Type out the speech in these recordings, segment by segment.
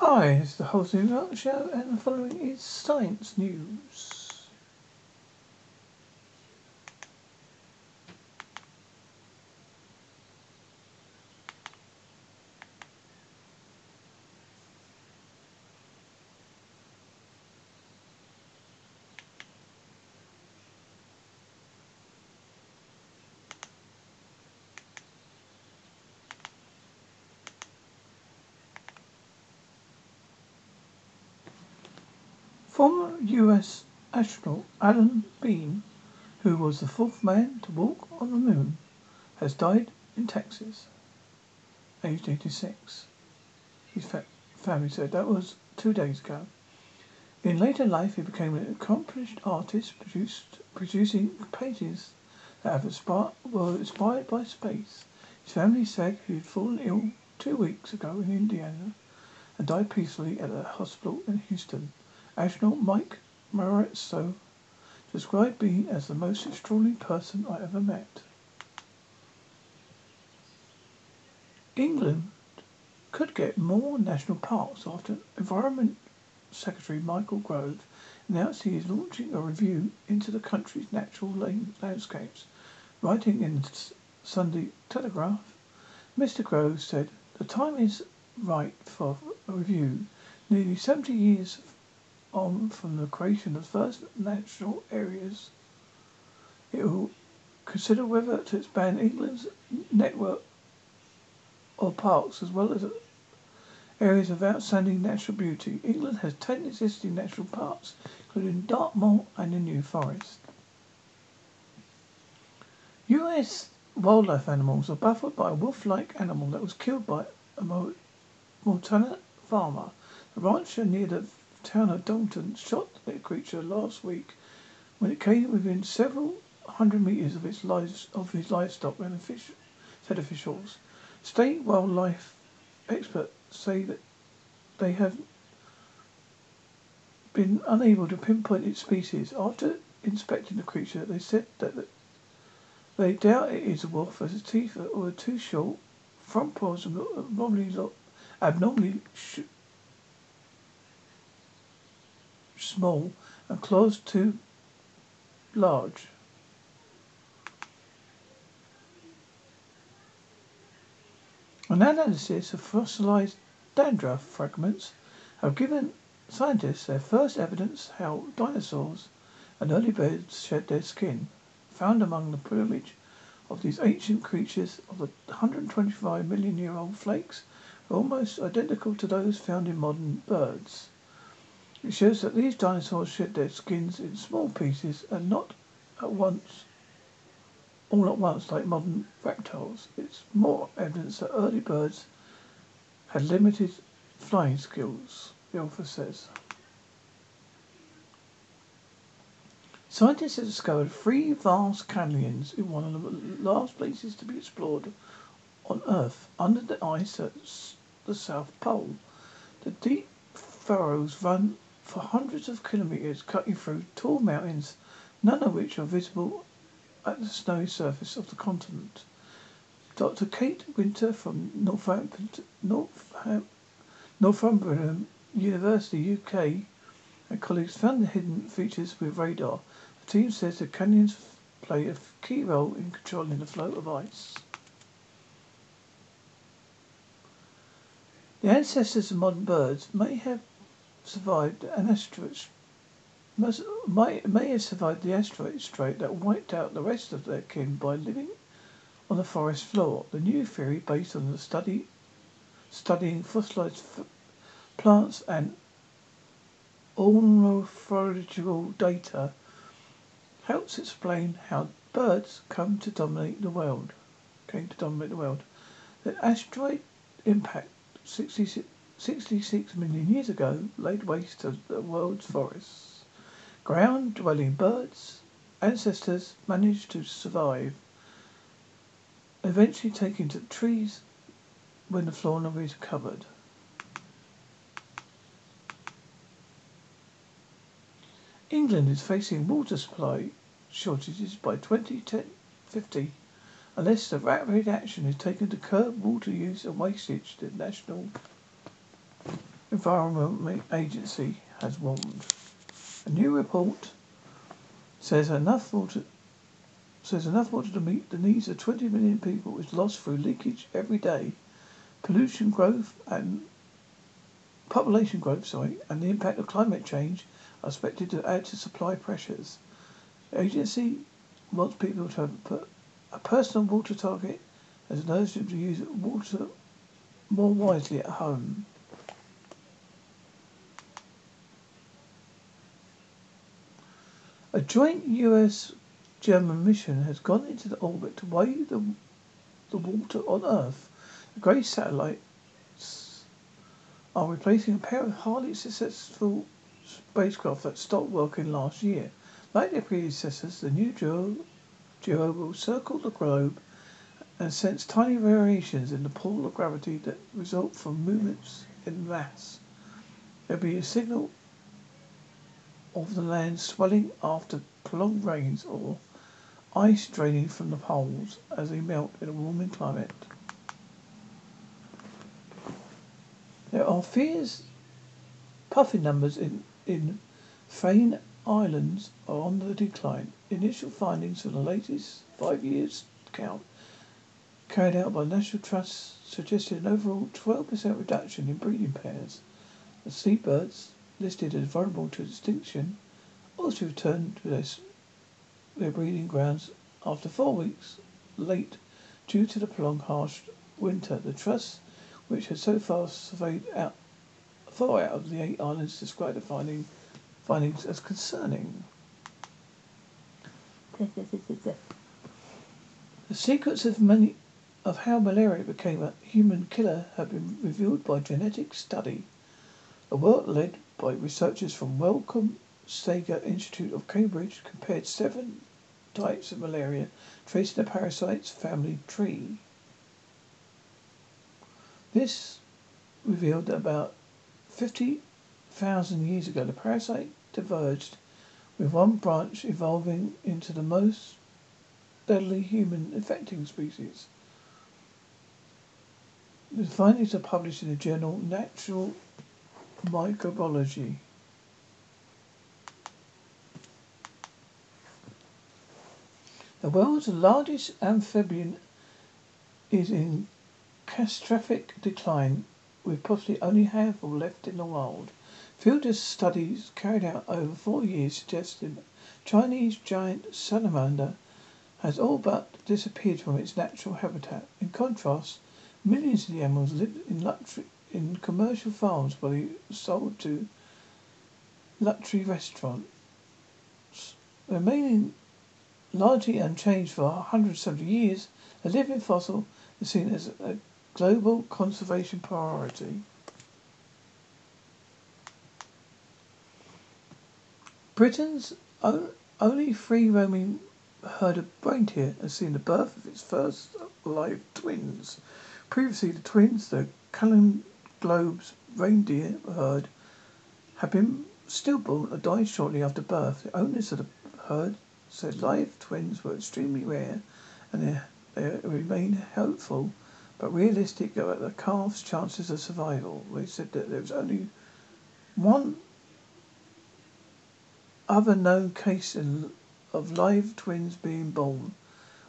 Hi, is the Whole New Show, and the following is science news. Former US astronaut Alan Bean, who was the fourth man to walk on the moon, has died in Texas, aged 86. His fa- family said that was two days ago. In later life, he became an accomplished artist, produced, producing paintings that have inspired, were inspired by space. His family said he had fallen ill two weeks ago in Indiana and died peacefully at a hospital in Houston. Astronaut Mike Maurizo described Bean as the most extraordinary person I ever met. England could get more national parks after Environment Secretary Michael Gove announced he is launching a review into the country's natural landscapes. Writing in the Sunday Telegraph, Mr. Gove said, The time is right for a review. Nearly 70 years on from the creation of the first national areas. It will consider whether to expand England's network of parks as well as areas of outstanding natural beauty. England has 10 existing natural parks, including Dartmoor and the New Forest. US wildlife animals are baffled by a wolf-like animal that was killed by a Montana farmer. The rancher near the town of Dalton shot the creature last week when it came within several hundred meters of its lives, of his livestock and fish, said officials. State wildlife experts say that they have been unable to pinpoint its species. After inspecting the creature, they said that they doubt it is a wolf as its teeth are too short, front paws are abnormally, abnormally small and claws too large. An analysis of fossilized dandruff fragments have given scientists their first evidence how dinosaurs and early birds shed their skin. Found among the plumage of these ancient creatures of the 125 million year old flakes almost identical to those found in modern birds. It shows that these dinosaurs shed their skins in small pieces and not at once, all at once like modern reptiles. It's more evidence that early birds had limited flying skills, the author says. Scientists have discovered three vast canyons in one of the last places to be explored on Earth, under the ice at the South Pole. The deep furrows run for hundreds of kilometres, cutting through tall mountains, none of which are visible at the snowy surface of the continent. Dr. Kate Winter from Northampton, Northumberland University, UK, and colleagues found the hidden features with radar. The team says the canyons play a key role in controlling the flow of ice. The ancestors of modern birds may have survived an asteroid must, may have survived the asteroid strike that wiped out the rest of their kin by living on the forest floor. The new theory, based on the study studying fossilized f- plants and ornithological data, helps explain how birds come to dominate the world. Came to dominate the world. The asteroid impact 66 66 million years ago laid waste to the world's forests. Ground dwelling birds, ancestors managed to survive, eventually taking to trees when the fauna is covered. England is facing water supply shortages by 2050 unless the rapid action is taken to curb water use and wastage. The National Environment Agency has warned. A new report says enough water says enough water to meet the needs of 20 million people is lost through leakage every day. Pollution growth and population growth, sorry, and the impact of climate change are expected to add to supply pressures. The agency wants people to put a personal water target as an urge to use water more wisely at home. A joint US German mission has gone into the orbit to weigh the, the water on Earth. The GRACE satellites are replacing a pair of highly successful spacecraft that stopped working last year. Like their predecessors, the new duo, duo will circle the globe and sense tiny variations in the pull of gravity that result from movements in mass. There will be a signal of the land swelling after prolonged rains or ice draining from the poles as they melt in a warming climate. There are fears puffin numbers in, in Farne Islands are on the decline. Initial findings from the latest five years count carried out by National Trust suggested an overall 12% reduction in breeding pairs. The seabirds listed as vulnerable to extinction, also returned to their, their breeding grounds after four weeks late due to the prolonged harsh winter. The trust, which had so far surveyed out four out of the eight islands, described the finding, findings as concerning. the secrets of many of how malaria became a human killer have been revealed by genetic study. A work led by researchers from Wellcome Sanger Institute of Cambridge compared seven types of malaria, tracing the parasite's family tree. This revealed that about 50,000 years ago the parasite diverged, with one branch evolving into the most deadly human infecting species. The findings are published in the journal Natural Microbiology. The world's largest amphibian is in catastrophic decline, with possibly only a handful left in the wild. Field studies carried out over four years suggested Chinese giant salamander has all but disappeared from its natural habitat. In contrast, millions of the animals live in luxury in commercial farms they sold to luxury restaurants. Remaining largely unchanged for 170 years, a living fossil is seen as a global conservation priority. Britain's only free roaming herd of reindeer has seen the birth of its first live twins. Previously, the twins, the Cullen Globes reindeer herd, had been stillborn or died shortly after birth. The owners of the herd said live twins were extremely rare and they, they remained hopeful but realistic about the calf's chances of survival. They said that there was only one other known case in, of live twins being born,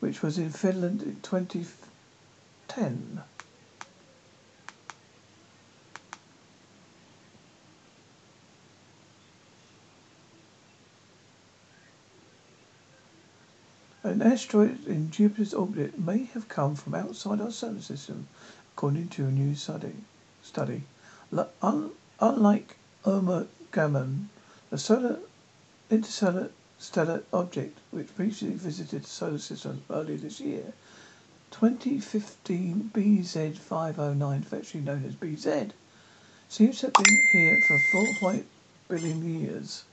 which was in Finland in 2010. An asteroid in Jupiter's orbit may have come from outside our solar system, according to a new study. Study, Un- unlike Oumuamua the solar interstellar stellar object which previously visited the solar system earlier this year, 2015 BZ509, affectionately known as BZ, seems to have been here for 4.8 billion years.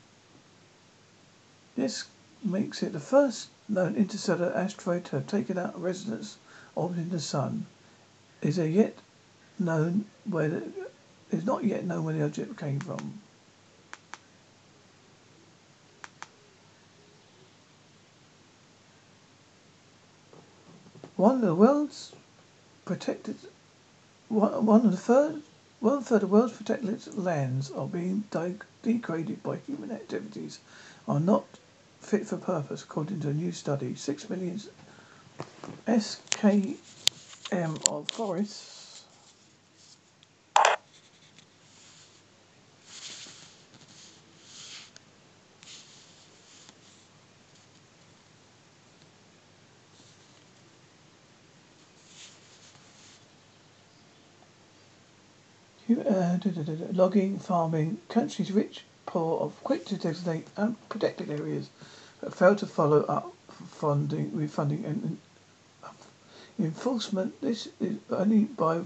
This makes it the first known interstellar asteroid to have taken out residence orbiting the sun. Is there yet known where the, is not yet known where the object came from. One of the world's protected one, one of the first One third of the world's protected lands are being degraded by human activities are not fit for purpose, according to a new study. Six million SKM of forests uh, logging, farming, countries rich, poor, of quick to designate unprotected areas, but fail to follow up funding, refunding, and enforcement. This is only by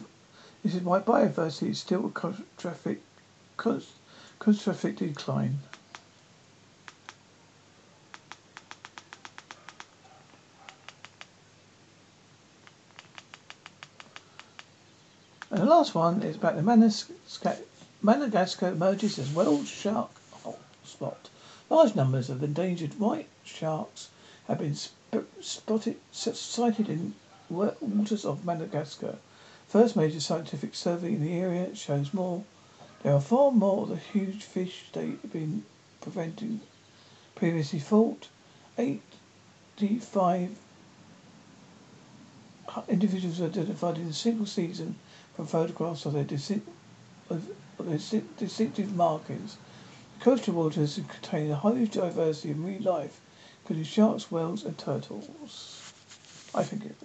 this is why biodiversity is still a traffic traffic decline. And the last one is about the Madagascar, Madagascar emerges as world shark spot. Large numbers of endangered white sharks have been sp- spotted, sighted in waters of Madagascar. First major scientific survey in the area shows more. There are far more of the huge fish they have been preventing previously thought. 85 individuals were identified in a single season from photographs of their, distinct, of their distinctive markings. The coastal waters contain a huge diversity of marine life, including sharks, whales, and turtles. I think it.